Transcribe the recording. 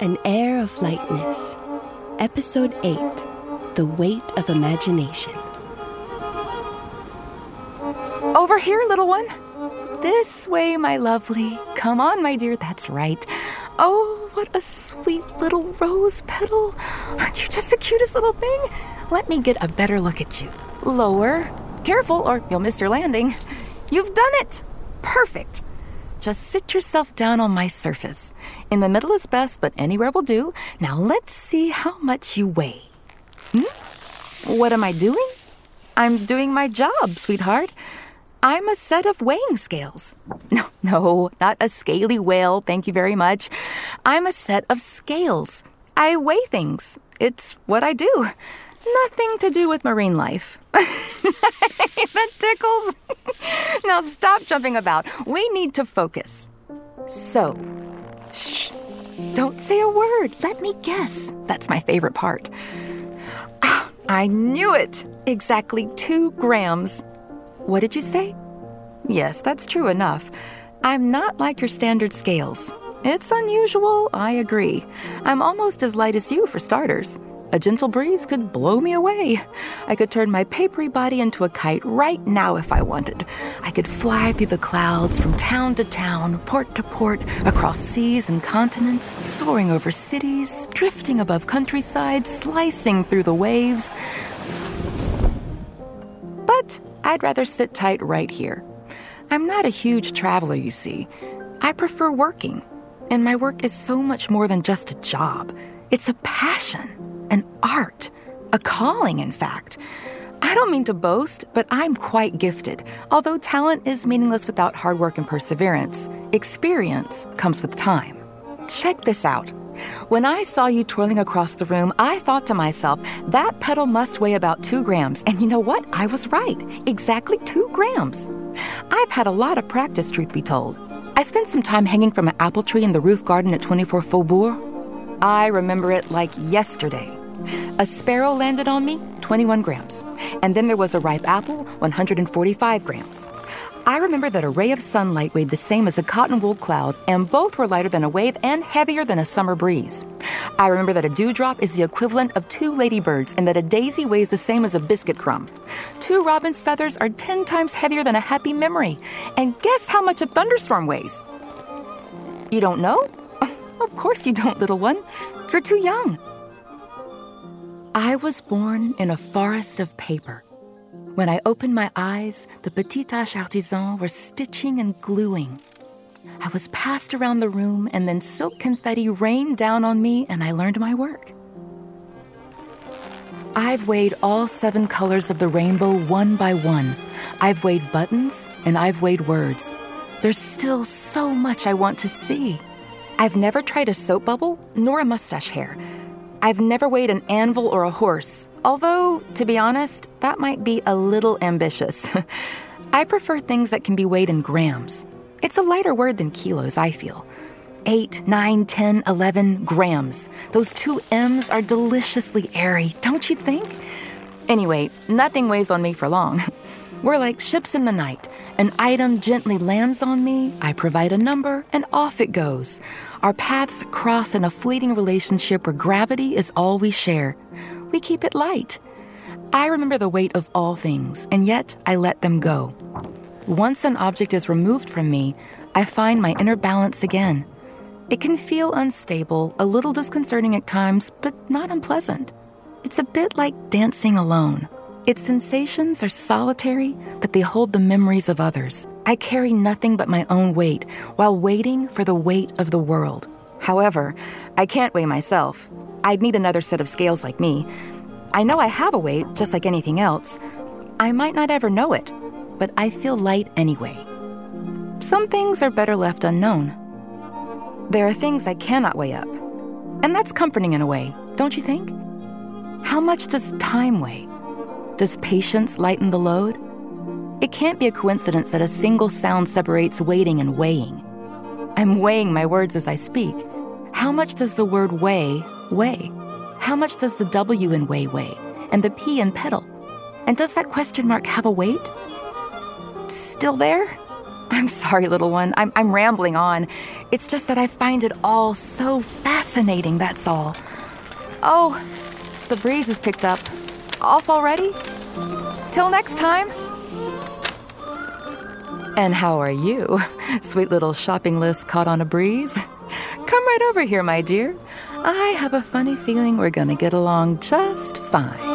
An Air of Lightness, Episode 8 The Weight of Imagination. Over here, little one. This way, my lovely. Come on, my dear, that's right. Oh, what a sweet little rose petal. Aren't you just the cutest little thing? Let me get a better look at you. Lower. Careful, or you'll miss your landing. You've done it. Perfect. Just sit yourself down on my surface. In the middle is best, but anywhere will do. Now let's see how much you weigh. Hmm? What am I doing? I'm doing my job, sweetheart. I'm a set of weighing scales. No, no, not a scaly whale, thank you very much. I'm a set of scales. I weigh things. It's what I do. Nothing to do with marine life. that tickles. now stop jumping about. We need to focus. So, shh. Don't say a word. Let me guess. That's my favorite part. Ah, I knew it. Exactly two grams. What did you say? Yes, that's true enough. I'm not like your standard scales. It's unusual, I agree. I'm almost as light as you, for starters. A gentle breeze could blow me away. I could turn my papery body into a kite right now if I wanted. I could fly through the clouds from town to town, port to port, across seas and continents, soaring over cities, drifting above countryside, slicing through the waves. But I'd rather sit tight right here. I'm not a huge traveler, you see. I prefer working. And my work is so much more than just a job. It's a passion an art, a calling, in fact. I don't mean to boast, but I'm quite gifted. Although talent is meaningless without hard work and perseverance, experience comes with time. Check this out. When I saw you twirling across the room, I thought to myself, that petal must weigh about two grams. And you know what? I was right. Exactly two grams. I've had a lot of practice, truth be told. I spent some time hanging from an apple tree in the roof garden at 24 Faubourg. I remember it like yesterday. A sparrow landed on me, 21 grams. And then there was a ripe apple, 145 grams. I remember that a ray of sunlight weighed the same as a cotton wool cloud, and both were lighter than a wave and heavier than a summer breeze. I remember that a dewdrop is the equivalent of two ladybirds, and that a daisy weighs the same as a biscuit crumb. Two robin's feathers are 10 times heavier than a happy memory. And guess how much a thunderstorm weighs? You don't know? Of course you don't, little one. You're too young. I was born in a forest of paper. When I opened my eyes, the petit h artisans were stitching and gluing. I was passed around the room, and then silk confetti rained down on me, and I learned my work. I've weighed all seven colors of the rainbow one by one. I've weighed buttons, and I've weighed words. There's still so much I want to see. I've never tried a soap bubble, nor a mustache hair. I've never weighed an anvil or a horse, although, to be honest, that might be a little ambitious. I prefer things that can be weighed in grams. It's a lighter word than kilos, I feel. 8, 9, 10, 11 grams. Those two M's are deliciously airy, don't you think? Anyway, nothing weighs on me for long. We're like ships in the night. An item gently lands on me, I provide a number, and off it goes. Our paths cross in a fleeting relationship where gravity is all we share. We keep it light. I remember the weight of all things, and yet I let them go. Once an object is removed from me, I find my inner balance again. It can feel unstable, a little disconcerting at times, but not unpleasant. It's a bit like dancing alone. Its sensations are solitary, but they hold the memories of others. I carry nothing but my own weight while waiting for the weight of the world. However, I can't weigh myself. I'd need another set of scales like me. I know I have a weight, just like anything else. I might not ever know it, but I feel light anyway. Some things are better left unknown. There are things I cannot weigh up. And that's comforting in a way, don't you think? How much does time weigh? Does patience lighten the load? It can't be a coincidence that a single sound separates waiting and weighing. I'm weighing my words as I speak. How much does the word weigh weigh? How much does the W in weigh weigh? And the P in pedal? And does that question mark have a weight? Still there? I'm sorry, little one. I'm, I'm rambling on. It's just that I find it all so fascinating, that's all. Oh, the breeze has picked up. Off already? Till next time. And how are you? Sweet little shopping list caught on a breeze? Come right over here, my dear. I have a funny feeling we're gonna get along just fine.